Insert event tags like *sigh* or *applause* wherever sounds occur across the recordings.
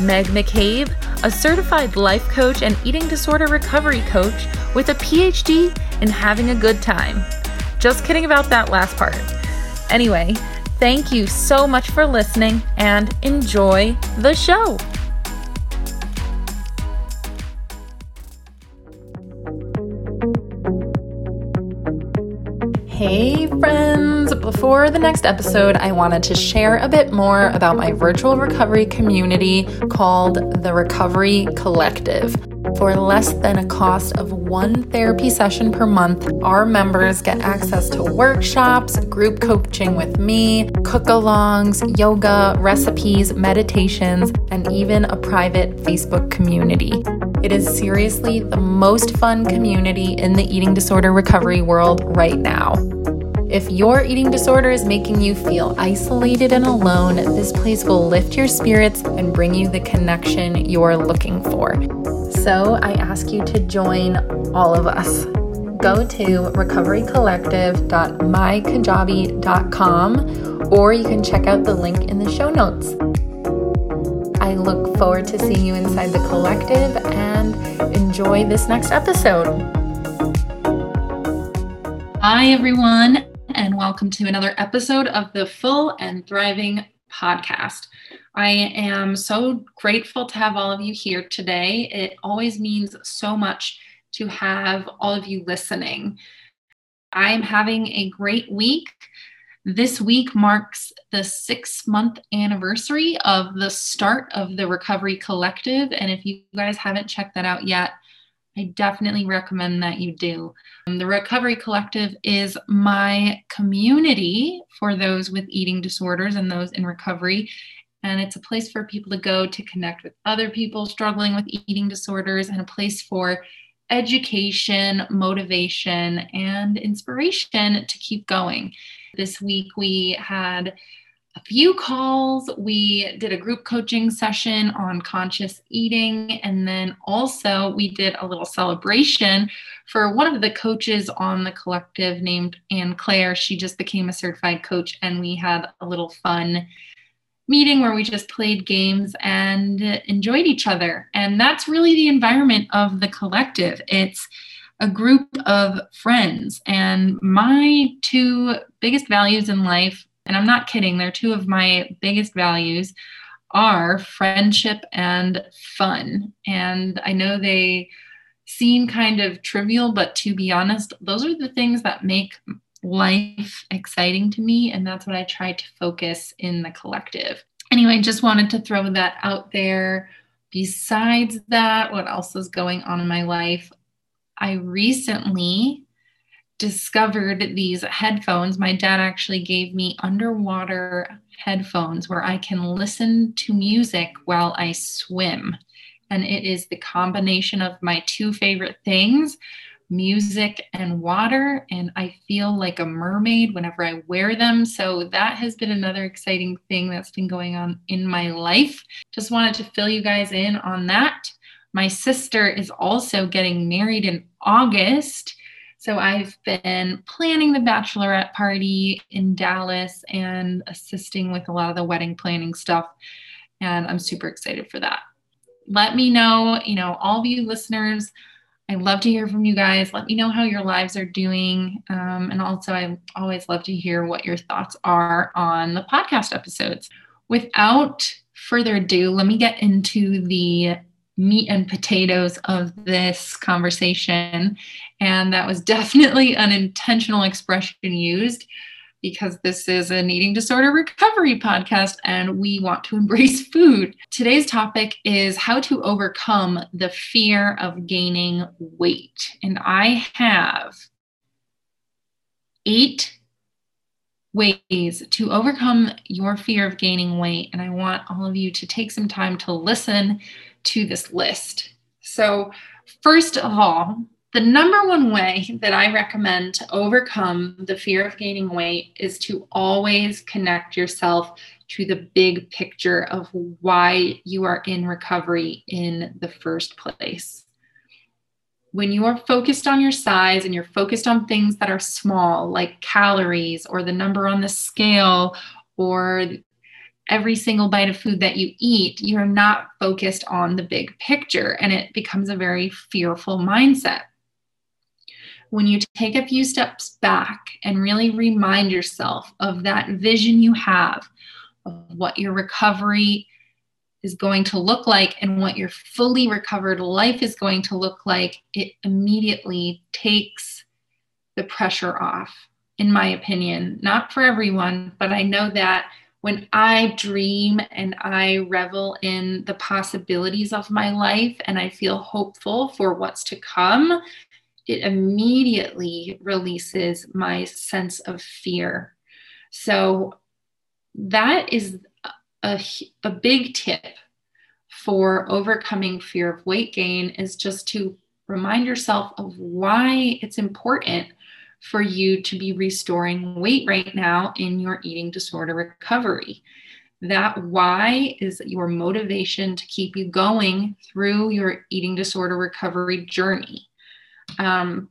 Meg McCabe, a certified life coach and eating disorder recovery coach with a PhD in having a good time. Just kidding about that last part. Anyway, thank you so much for listening and enjoy the show. Hey, friends! Before the next episode, I wanted to share a bit more about my virtual recovery community called the Recovery Collective. For less than a cost of one therapy session per month, our members get access to workshops, group coaching with me, cook alongs, yoga, recipes, meditations, and even a private Facebook community. It is seriously the most fun community in the eating disorder recovery world right now. If your eating disorder is making you feel isolated and alone, this place will lift your spirits and bring you the connection you're looking for. So I ask you to join all of us. Go to recoverycollective.mykajabi.com or you can check out the link in the show notes. I look forward to seeing you inside the collective and enjoy this next episode. Hi, everyone, and welcome to another episode of the Full and Thriving podcast. I am so grateful to have all of you here today. It always means so much to have all of you listening. I'm having a great week. This week marks the six month anniversary of the start of the Recovery Collective. And if you guys haven't checked that out yet, I definitely recommend that you do. Um, the Recovery Collective is my community for those with eating disorders and those in recovery. And it's a place for people to go to connect with other people struggling with eating disorders and a place for education, motivation, and inspiration to keep going. This week we had a few calls. We did a group coaching session on conscious eating. And then also we did a little celebration for one of the coaches on the collective named Anne Claire. She just became a certified coach, and we had a little fun meeting where we just played games and enjoyed each other. And that's really the environment of the collective. It's a group of friends. And my two biggest values in life, and I'm not kidding, they're two of my biggest values, are friendship and fun. And I know they seem kind of trivial, but to be honest, those are the things that make life exciting to me. And that's what I try to focus in the collective. Anyway, just wanted to throw that out there. Besides that, what else is going on in my life? I recently discovered these headphones. My dad actually gave me underwater headphones where I can listen to music while I swim. And it is the combination of my two favorite things music and water. And I feel like a mermaid whenever I wear them. So that has been another exciting thing that's been going on in my life. Just wanted to fill you guys in on that. My sister is also getting married in August. So I've been planning the bachelorette party in Dallas and assisting with a lot of the wedding planning stuff. And I'm super excited for that. Let me know, you know, all of you listeners, I love to hear from you guys. Let me know how your lives are doing. Um, and also, I always love to hear what your thoughts are on the podcast episodes. Without further ado, let me get into the meat and potatoes of this conversation. And that was *laughs* definitely an intentional expression used because this is an eating disorder recovery podcast and we want to *laughs* embrace food. Today's topic is how to overcome the fear of gaining weight. And I have eight ways to overcome your fear of gaining weight. And I want all of you to take some time to listen to this list. So, first of all, the number one way that I recommend to overcome the fear of gaining weight is to always connect yourself to the big picture of why you are in recovery in the first place when you are focused on your size and you're focused on things that are small, like calories or the number on the scale or every single bite of food that you eat, you're not focused on the big picture and it becomes a very fearful mindset. When you take a few steps back and really remind yourself of that vision you have of what your recovery is going to look like and what your fully recovered life is going to look like, it immediately takes the pressure off, in my opinion. Not for everyone, but I know that when I dream and I revel in the possibilities of my life and I feel hopeful for what's to come, it immediately releases my sense of fear. So, that is a, a big tip for overcoming fear of weight gain is just to remind yourself of why it's important for you to be restoring weight right now in your eating disorder recovery. That why is your motivation to keep you going through your eating disorder recovery journey. Um,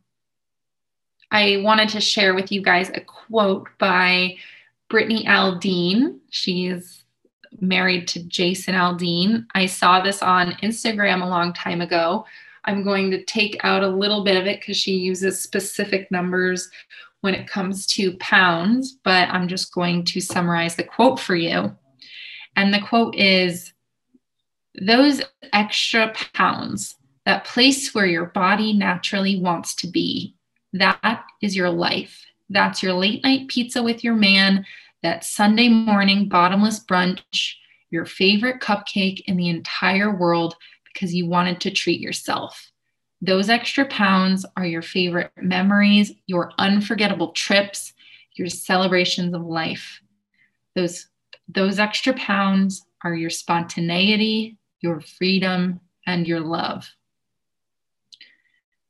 I wanted to share with you guys a quote by Brittany Aldean. She's married to Jason Aldean. I saw this on Instagram a long time ago. I'm going to take out a little bit of it because she uses specific numbers when it comes to pounds, but I'm just going to summarize the quote for you. And the quote is Those extra pounds, that place where your body naturally wants to be, that is your life. That's your late night pizza with your man that Sunday morning bottomless brunch, your favorite cupcake in the entire world because you wanted to treat yourself. Those extra pounds are your favorite memories, your unforgettable trips, your celebrations of life. Those, those extra pounds are your spontaneity, your freedom, and your love.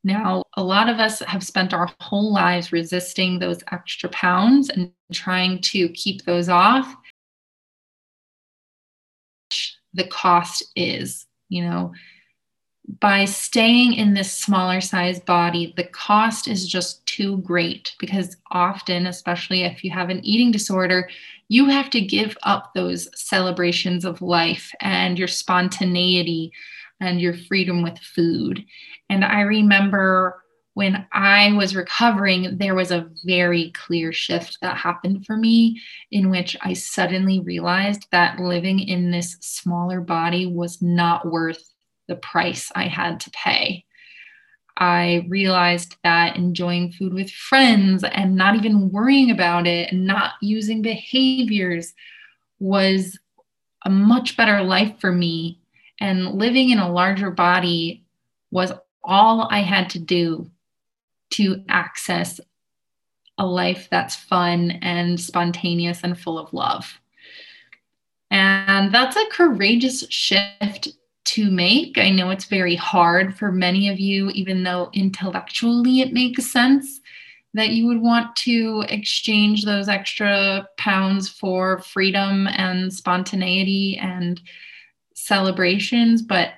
Now, a lot of us have spent our whole lives resisting those extra pounds and trying to keep those off. The cost is, you know, by staying in this smaller size body, the cost is just too great because often, especially if you have an eating disorder, you have to give up those celebrations of life and your spontaneity and your freedom with food. And I remember when I was recovering, there was a very clear shift that happened for me in which I suddenly realized that living in this smaller body was not worth the price I had to pay. I realized that enjoying food with friends and not even worrying about it and not using behaviors was a much better life for me. And living in a larger body was all I had to do to access a life that's fun and spontaneous and full of love. And that's a courageous shift to make. I know it's very hard for many of you, even though intellectually it makes sense that you would want to exchange those extra pounds for freedom and spontaneity and celebrations. But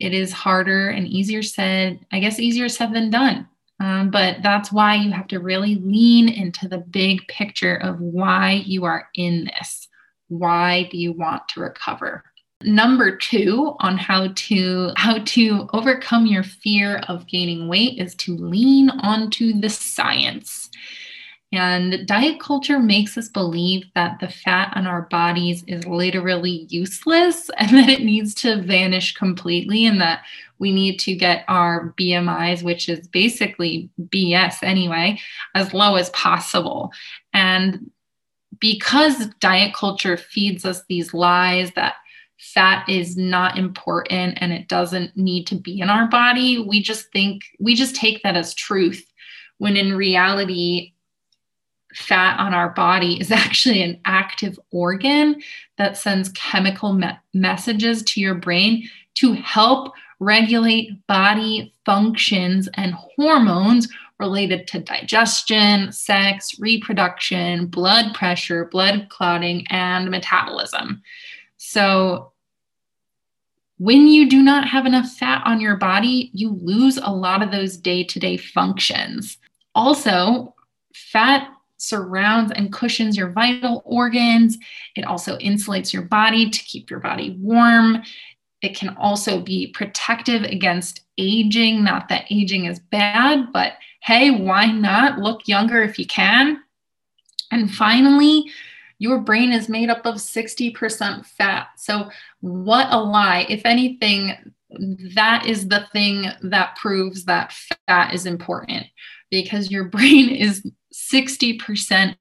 it is harder and easier said, I guess easier said than done. Um, but that's why you have to really lean into the big picture of why you are in this. Why do you want to recover? Number two on how to how to overcome your fear of gaining weight is to lean onto the science. And diet culture makes us believe that the fat on our bodies is literally useless *laughs* and that it needs to vanish completely, and that we need to get our BMIs, which is basically BS anyway, as low as possible. And because diet culture feeds us these lies that fat is not important and it doesn't need to be in our body, we just think, we just take that as truth when in reality, fat on our body is *laughs* actually an active organ that sends chemical me- messages to your brain to help regulate body functions and hormones related to digestion, sex, reproduction, blood pressure, blood clotting, and metabolism. So, when you do not have enough fat on your body, you lose a lot of those day to day functions. Also, fat surrounds and cushions your vital organs. It also insulates your body to keep your body warm. It can also be protective against aging. Not that aging is bad, but hey, why not look younger if you can? And finally, your brain is made up of 60% fat. So, what a lie. If anything, that is the thing that proves that fat is important because your *laughs* brain is 60%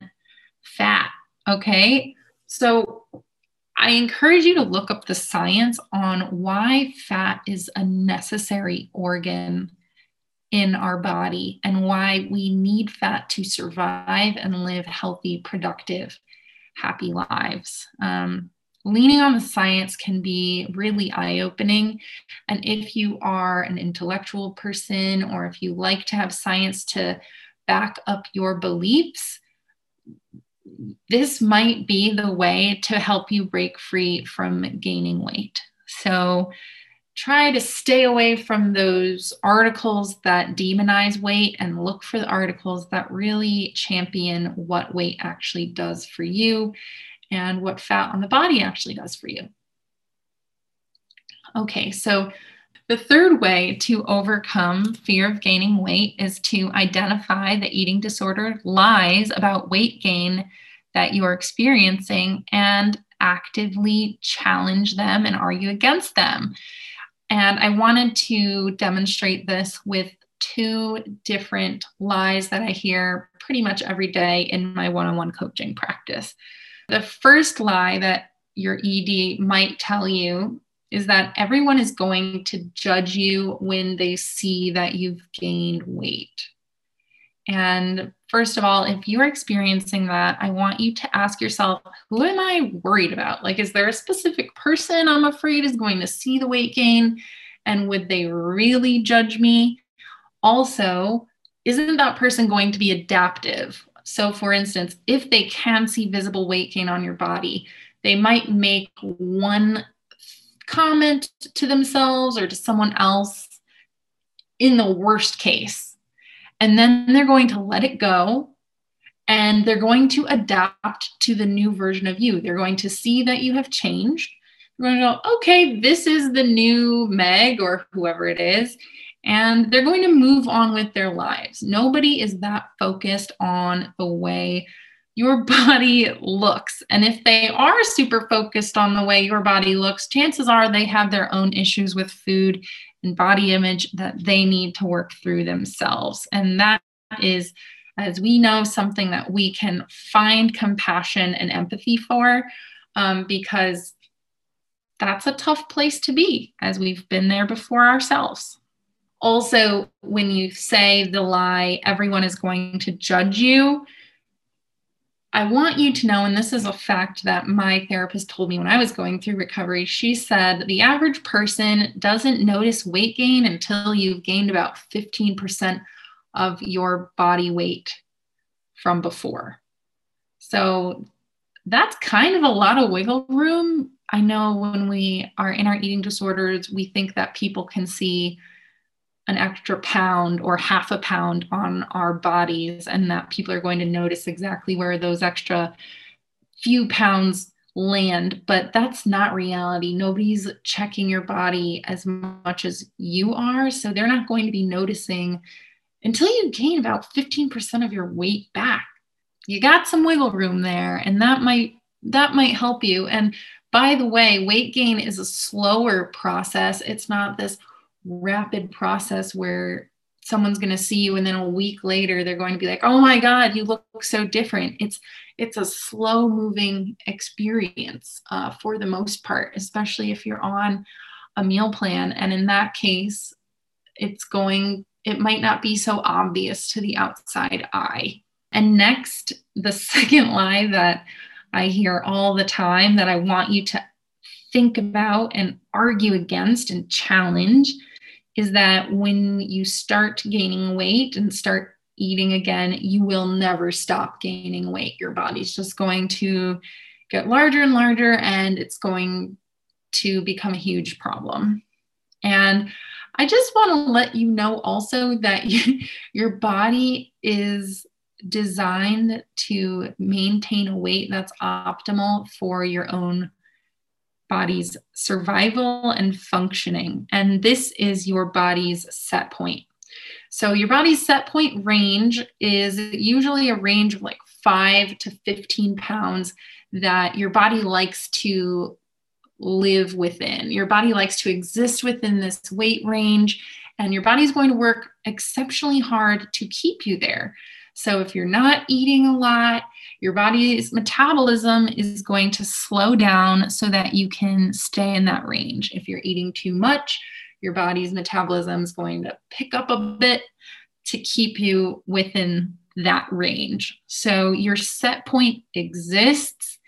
fat. Okay. So, I encourage you to look up the science on why fat is a necessary organ in our body and why we need fat to survive and live healthy, productive, happy lives. Um, leaning on the science can be really eye opening. And if you are an intellectual person or if you like to have science to back up your beliefs, this might be the way to help you break free from gaining weight. So try to stay away from those articles that demonize weight and look for the articles that really champion what weight actually does for you and what fat on the body actually does for you. Okay, so the third way to overcome fear of gaining weight is to identify the eating disorder lies about weight gain that you are experiencing and actively challenge them and argue against them. And I wanted to demonstrate this with two different lies that I hear pretty much every day in my one on one coaching practice. The first lie that your ED might tell you is that everyone is going to judge you when they see that you've gained weight. And first of all, if you're experiencing that, I want you to ask yourself, who am I worried about? Like, is there a specific person I'm afraid is going to see the weight gain? And would they really judge me? Also, isn't that person going to be adaptive? So, for instance, if they can see visible weight gain on your body, they might make one comment to themselves or to someone else in the worst case. And then they're going to let it go and they're going to adapt to the new version of you. They're going to see that you have changed. They're going to go, okay, this is the new Meg or whoever it is. And they're going to move on with their lives. Nobody is that focused on the way your body looks. And if they are super focused on the way your body looks, chances are they have their own issues with food and body image that they need to work through themselves. And that is, as we know, something that we can find compassion and empathy for um, because that's a tough place to be, as we've been there before ourselves. Also, when you say the lie, everyone is going to judge you I want you to know, and this is a fact that my therapist told me when I was going through recovery. She said the average person doesn't notice weight gain until you've gained about 15% of your body weight from before. So that's kind of a lot of wiggle room. I know when we are in our eating disorders, we think that people can see an extra pound or half a pound on our bodies and that people are going to notice exactly where those extra few pounds land. But that's not reality. Nobody's checking your body as much as you are so they're not going to be noticing until you gain about 15% of your weight back. You got some wiggle room there and that might that might help you. And by the way weight gain is a slower process. It's not this rapid process where someone's going to see you and then a week later they're going to be like oh my god you look so different. It's it's a slow moving experience uh, for the most part especially if you're on a meal plan. And in that case it's going it might not be so obvious to the outside eye. And next, the *laughs* second lie that I hear all the time that I want you to think about and argue against and challenge is that when you start gaining weight and start eating again, you will never stop gaining weight. Your body's just going to get larger and larger, and it's going to become a huge problem. And I just want to let you know also that you, *laughs* your body is designed to maintain a weight that's optimal for your own body's survival and functioning. And this is your body's set point. So, your body's set point range is usually a range of like five to 15 pounds that your body likes to live within. Your body likes to exist within this weight range, and your body's going to work exceptionally hard to keep you there. So, if you're not eating a lot, your body's metabolism is going to slow down so that you can stay in that range. If you're eating too much, your body's metabolism is going to pick up a bit to keep you within that range. So, your set point exists.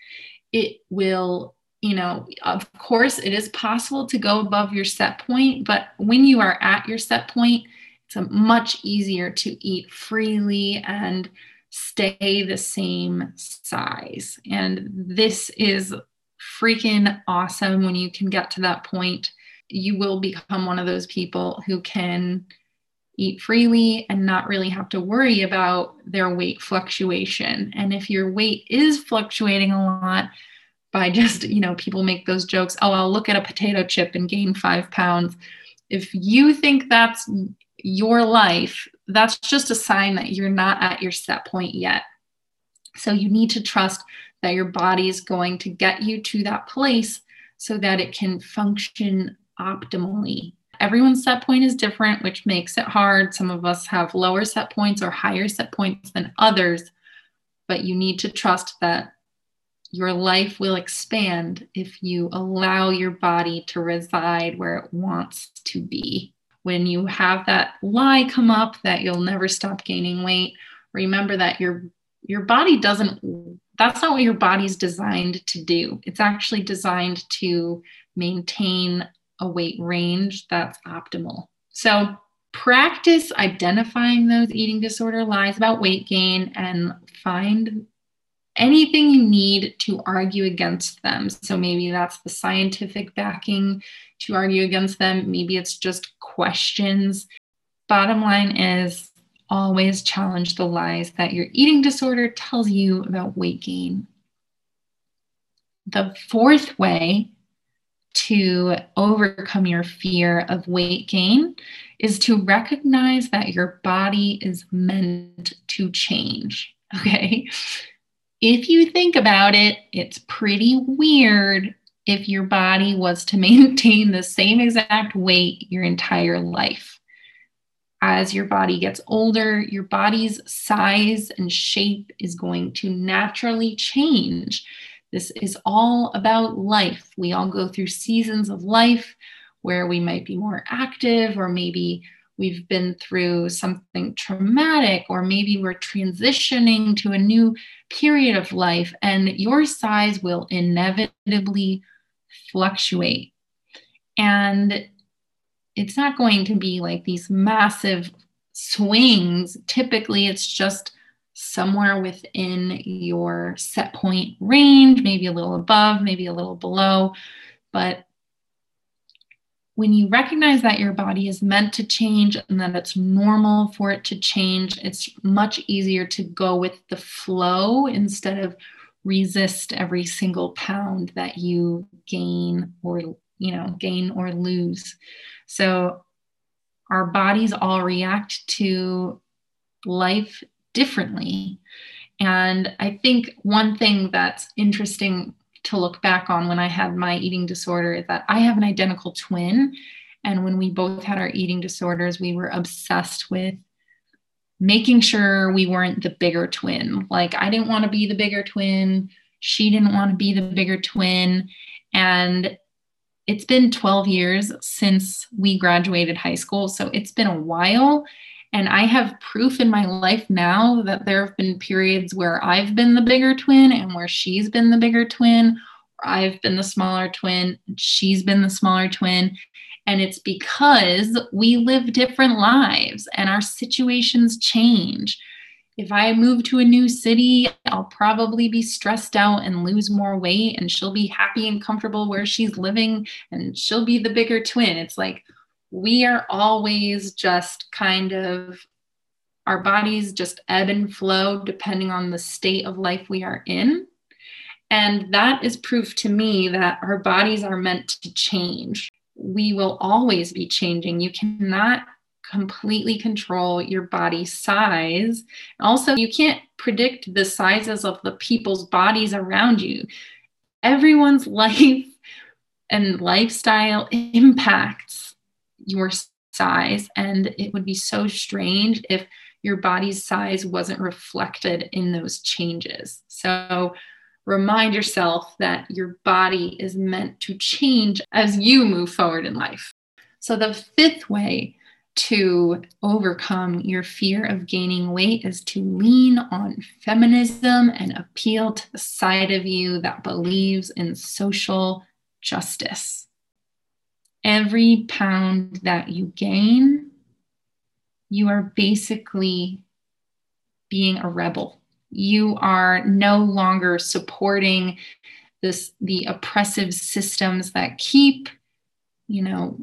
It will you know, of course, it is possible to go above your set point, but when you are at your set point, it's much easier to eat freely and stay the same size. And this is freaking awesome when you can get to that point. You will become one of those people who can eat freely and not really have to worry about their weight fluctuation. And if your weight is fluctuating a lot, by just, you know, people make those jokes, oh, I'll look at a potato chip and gain five pounds. If you think that's your life, that's just a sign that you're not at your set point yet. So you need to trust that your body is going to get you to that place so that it can function optimally. Everyone's set point is different, which makes it hard. Some of us have lower set points or higher set points than others, but you need to trust that your life will expand if you allow your body to reside where it wants to be when you have that lie come up that you'll never stop gaining weight, remember that your your body doesn't that's not what your body's designed to do. It's actually designed to maintain a weight range that's optimal. So practice identifying those eating disorder lies about weight gain and find anything you need to argue against them. So maybe that's the scientific backing to argue against them. Maybe it's just questions. Bottom line is always challenge the lies that your eating disorder tells you about weight gain. The fourth way to overcome your fear of weight gain is to recognize that your body is meant to change. *laughs* Okay if you think about it, it's pretty weird if your body was to *laughs* maintain the same exact weight your entire life. As your body gets older, your body's size and shape is going to naturally change. This is all about life. We all go through seasons of life where we might be more active or maybe we've been through something traumatic, or maybe we're transitioning to a new period of life, and your size will inevitably fluctuate. And it's not going to be like these massive swings. Typically, it's just somewhere within your set point range, maybe a little above, maybe a little below. But when you recognize that your body is meant to change and that it's normal for it to change, it's much easier to go with the flow instead of resist every single pound that you gain or you know gain or lose. So our bodies all react to life differently. And I think one thing that's interesting to look back on when I had my eating disorder is that I have an identical twin. And when we both had our eating disorders, we were obsessed with making sure we weren't the bigger twin. Like, I didn't want to be the bigger twin. She didn't want to be the bigger twin. And it's been 12 years since we graduated high school. So it's been a while. And I have proof in my life now that there have been periods where I've been the bigger twin and where she's been the bigger twin, or I've been the smaller twin, she's been the smaller twin. And it's because we live different lives and our situations change. If I move to a new city, I'll probably be stressed out and lose more weight, and she'll be happy and comfortable where she's living, and she'll be the bigger twin. It's like we are always just kind of, our bodies just ebb and flow depending on the state of life we are in. And that is proof to me that our bodies are meant to change. We will always be changing. You cannot completely control your body size. Also, you can't predict the sizes of the people's bodies around you. Everyone's *laughs* life and lifestyle impacts your size, and it would be so strange if your body's size wasn't reflected in those changes. So, remind yourself that your body is meant to change as you move forward in life. So, the fifth way to overcome your fear of gaining weight is to lean on feminism and appeal to the side of you that believes in social justice. Every pound that you gain, you are basically being a rebel. You are no longer supporting this the oppressive systems that keep you know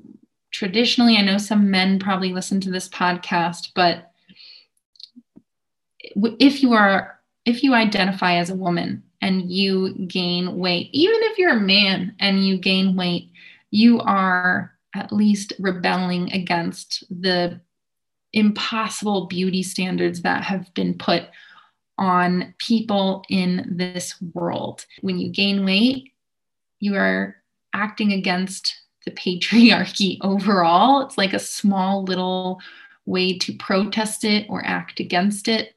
traditionally, I know some men probably listen to this podcast, but if you are, if you identify as a woman and you gain weight, even if you're a man and you gain weight, you are at least rebelling against the impossible beauty standards that have been put on people in this world. When you gain weight, you are acting against the patriarchy *laughs* overall. It's like a small little way to protest it or act against it.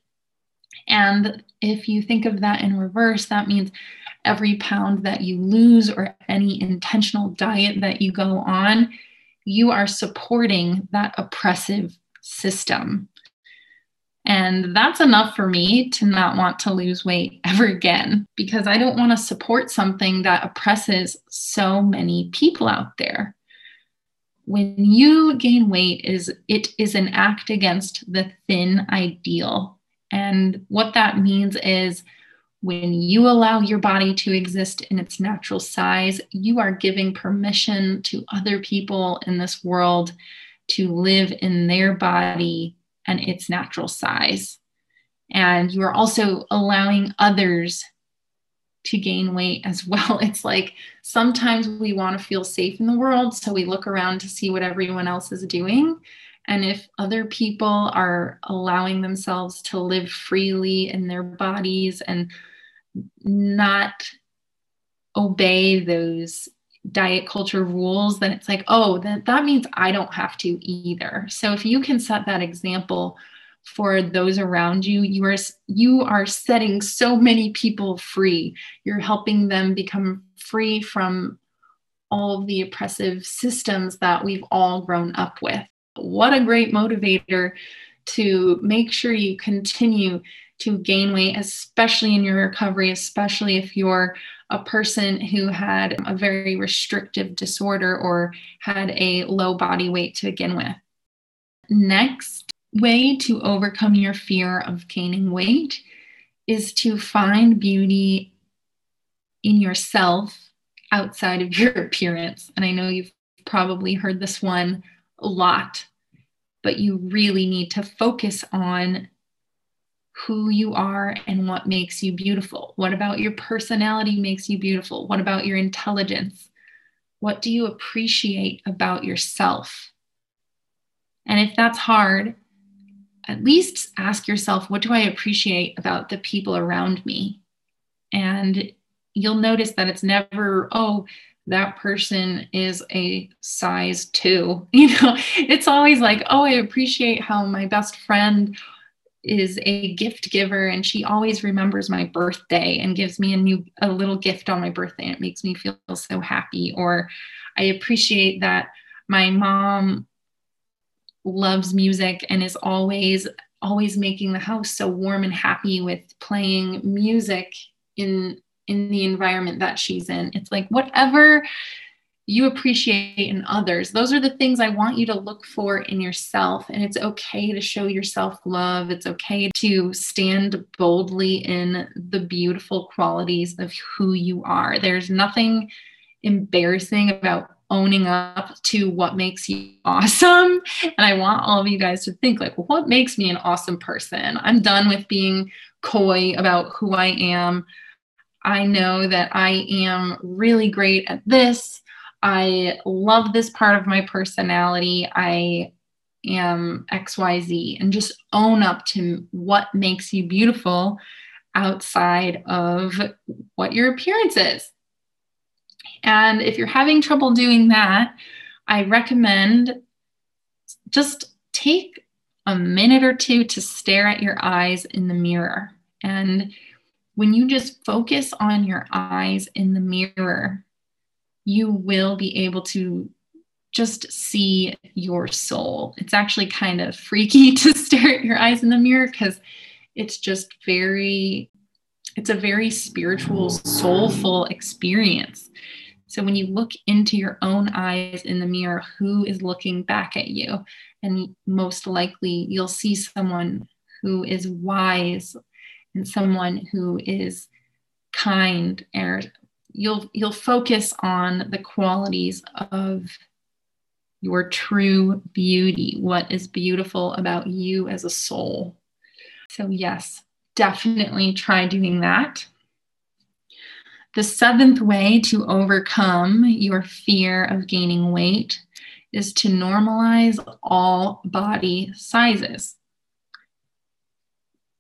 And if you think of that in reverse, that means every pound that you lose or any intentional diet that you go on, you are supporting that oppressive system. And that's enough for me to not want to lose weight ever again because I don't want to support something that oppresses so many people out there. When you gain weight is it is an act against the thin ideal. And what that means is when you allow your body to exist in its natural size, you are giving permission to other people in this world to live in their body and its natural size. And you are also allowing others to gain weight as well. *laughs* It's like sometimes we want to feel safe in the world. So we look around to see what everyone else is doing. And if other people are allowing themselves to live freely in their bodies and not obey those diet culture rules, then it's like, oh, then that means I don't have to either. So if you can set that example for those around you, you are you are setting so many people free. You're helping them become free from all of the oppressive systems that we've all grown up with. What a great motivator to make sure you continue to gain weight, especially in your recovery, especially if you're a person who had a very restrictive disorder or had a low body weight to begin with. Next way to overcome your fear of gaining weight is to find beauty in yourself outside of *laughs* your appearance. And I know you've probably heard this one a lot, but you really need to focus on who you are and what makes you beautiful? What about your personality makes you beautiful? What about your intelligence? What do you appreciate about yourself? And if that's hard, at least ask yourself, what do I appreciate about the people around me? And you'll notice that it's never, oh, that person is a size two. *laughs* You know, it's always like, oh, I appreciate how my best friend is a gift giver and she always remembers my birthday and gives me a new a little gift on my birthday and it makes me feel so happy. Or i appreciate that my mom loves music and is always always making the house so warm and happy with playing music in in the environment that she's in. It's like whatever you appreciate in others those are the things i want you to look for in yourself and it's okay to show yourself love it's okay to stand boldly in the beautiful qualities of who you are there's nothing embarrassing about owning up to what makes you *laughs* awesome. And I want all of you guys to think like, what makes me an awesome person? I'm done with being coy about who I am. I know that I am really great at this. I love this part of my personality. I am XYZ and just own up to what makes you beautiful outside of what your appearance is. And if you're having trouble doing that, I recommend just take a minute or two to stare at your eyes in the mirror. And when you just focus on your eyes in the mirror, you will be able to just see your soul. It's actually kind of freaky *laughs* to stare at your eyes in the mirror because it's just very, it's a very spiritual, soulful experience. So when you look into your own eyes in the mirror, who is looking back at you? And most likely you'll see someone who is wise and someone who is kind and you'll you'll focus on the qualities of your true beauty what is beautiful about you as a soul so yes definitely try doing that the seventh way to overcome your fear of gaining weight is to normalize all body sizes.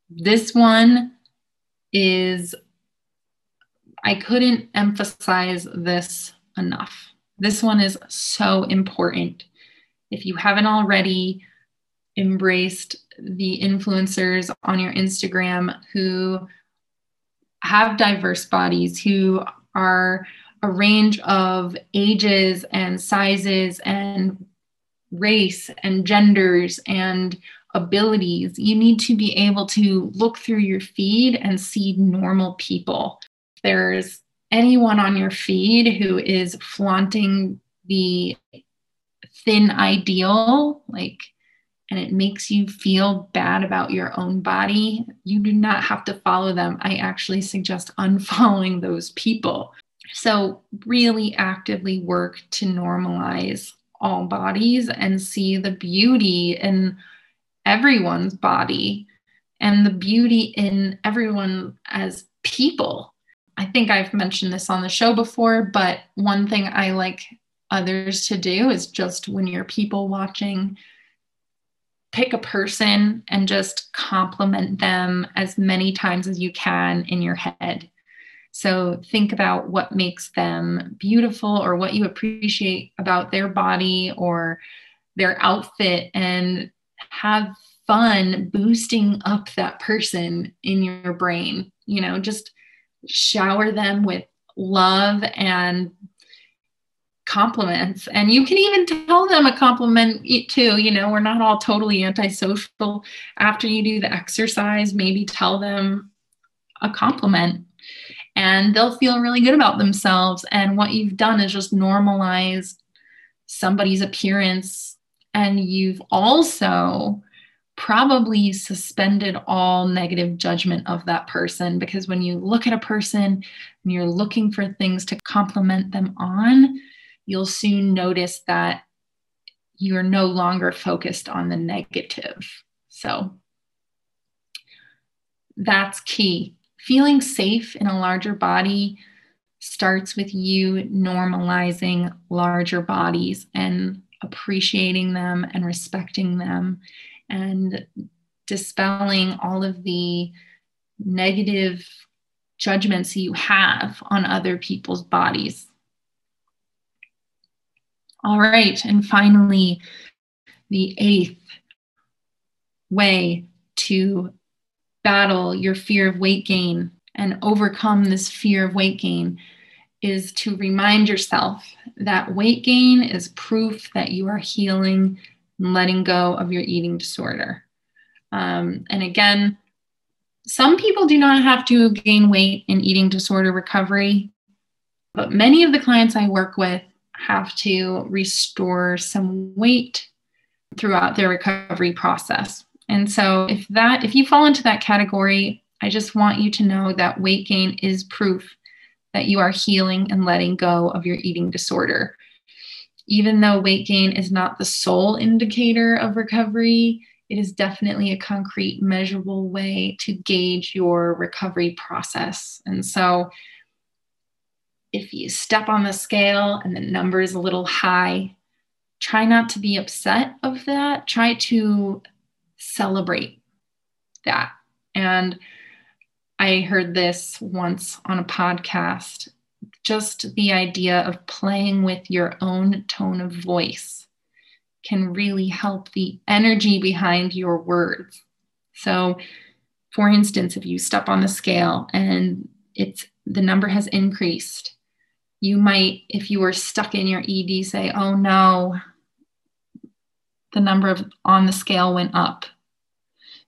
This one is, I couldn't emphasize this enough. This one is so important. If you haven't already embraced the influencers on your Instagram who have diverse bodies who are a range of ages and sizes and race and genders and abilities. You need to be able to look through your feed and see normal people. There's anyone on your feed who is flaunting the thin ideal, like and it makes you feel bad about your own body, you do not have to follow them. I actually suggest unfollowing those people. So, really actively work to normalize all bodies and see the beauty in everyone's body and the beauty in everyone as people. I think I've mentioned this on the show before, but one thing I like others to do is just when you're people watching, pick a person and just compliment them as many times as you can in your head. So think about what makes them beautiful or what you appreciate about their body or their outfit and have fun boosting up that person in your brain. You know, just shower them with love and compliments. And you can even tell them a compliment too you know we're not all totally antisocial. After you do the exercise maybe tell them a compliment and they'll feel really good about themselves. And what you've done is just normalize somebody's appearance. And you've also probably suspended all negative judgment of that person because when you look at a person and you're looking for things to compliment them on you'll soon notice that you're no longer focused on the negative. So that's key. Feeling safe in a larger body starts with you normalizing larger bodies and appreciating them and respecting them and dispelling all of the negative judgments you have on other people's bodies. All right. And finally, the eighth way to battle your fear of weight gain and overcome this fear of weight gain is to remind yourself that weight gain is proof that you are healing letting go of your eating disorder. Um, and again, some people do not have to gain weight in eating disorder recovery, but many of the clients I work with have to restore some weight throughout their recovery process. And so if that if you fall into that category, I just want you to know that weight gain is proof that you are healing and letting go of your eating disorder. Even though weight gain is not the sole indicator of recovery, it is definitely a concrete, measurable way to gauge your recovery process. And so, if you step on the scale and the number is a little high, try not to be upset of that. Try to celebrate that. And I heard this once on a podcast just the idea of playing with your own tone of voice can really help the energy behind your words. So, for instance, if you step on the scale and it's the number has increased, you might, if you were stuck in your ED, say, "Oh no, the number of on the scale went up."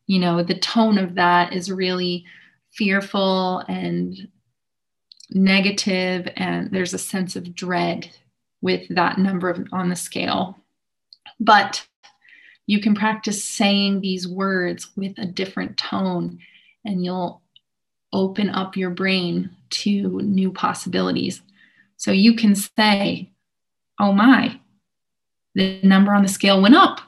You know, the tone of that is really fearful and negative, and there's a sense of dread with that number on the scale. But you can practice saying these words with a different tone, and you'll open up your brain to new possibilities. So you can say, Oh my, the number on the scale went up.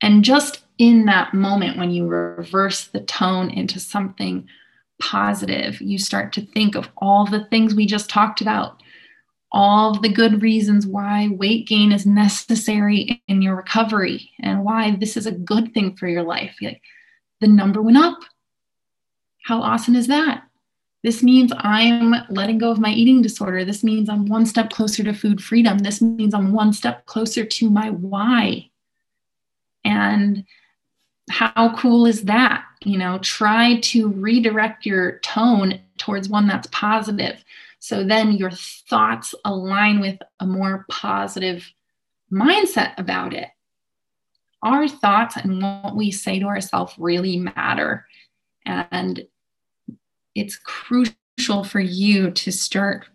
And just in that moment, when you reverse the tone into something positive, you start to think of all the things we just talked about all the good reasons why weight gain is necessary in your recovery and why this is a good thing for your life. Like the number went up. How awesome is that? This means I'm letting go of my eating disorder. This means I'm one step closer to food freedom. This means I'm one step closer to my why. And how cool is that? You know, try to redirect your tone towards one that's positive so then your thoughts align with a more positive mindset about it. Our thoughts and what we say to ourselves really matter. And it's crucial for you to start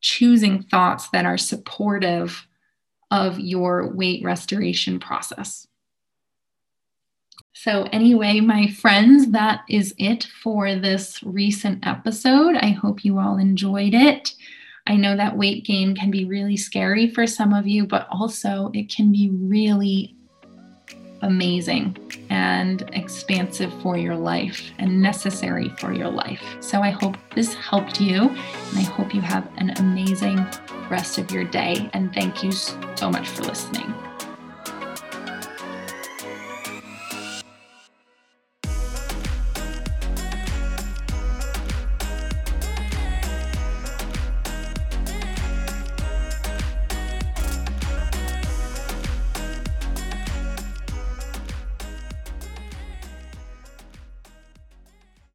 choosing thoughts that are supportive of your weight restoration process. So, anyway, my friends, that is it for this recent episode. I hope you all enjoyed it. I know that weight gain can be really scary for some of you, but also it can be really amazing and expansive for your life and necessary for your life. So I hope this helped you and I hope you have an amazing rest of your day. And thank you so much for listening.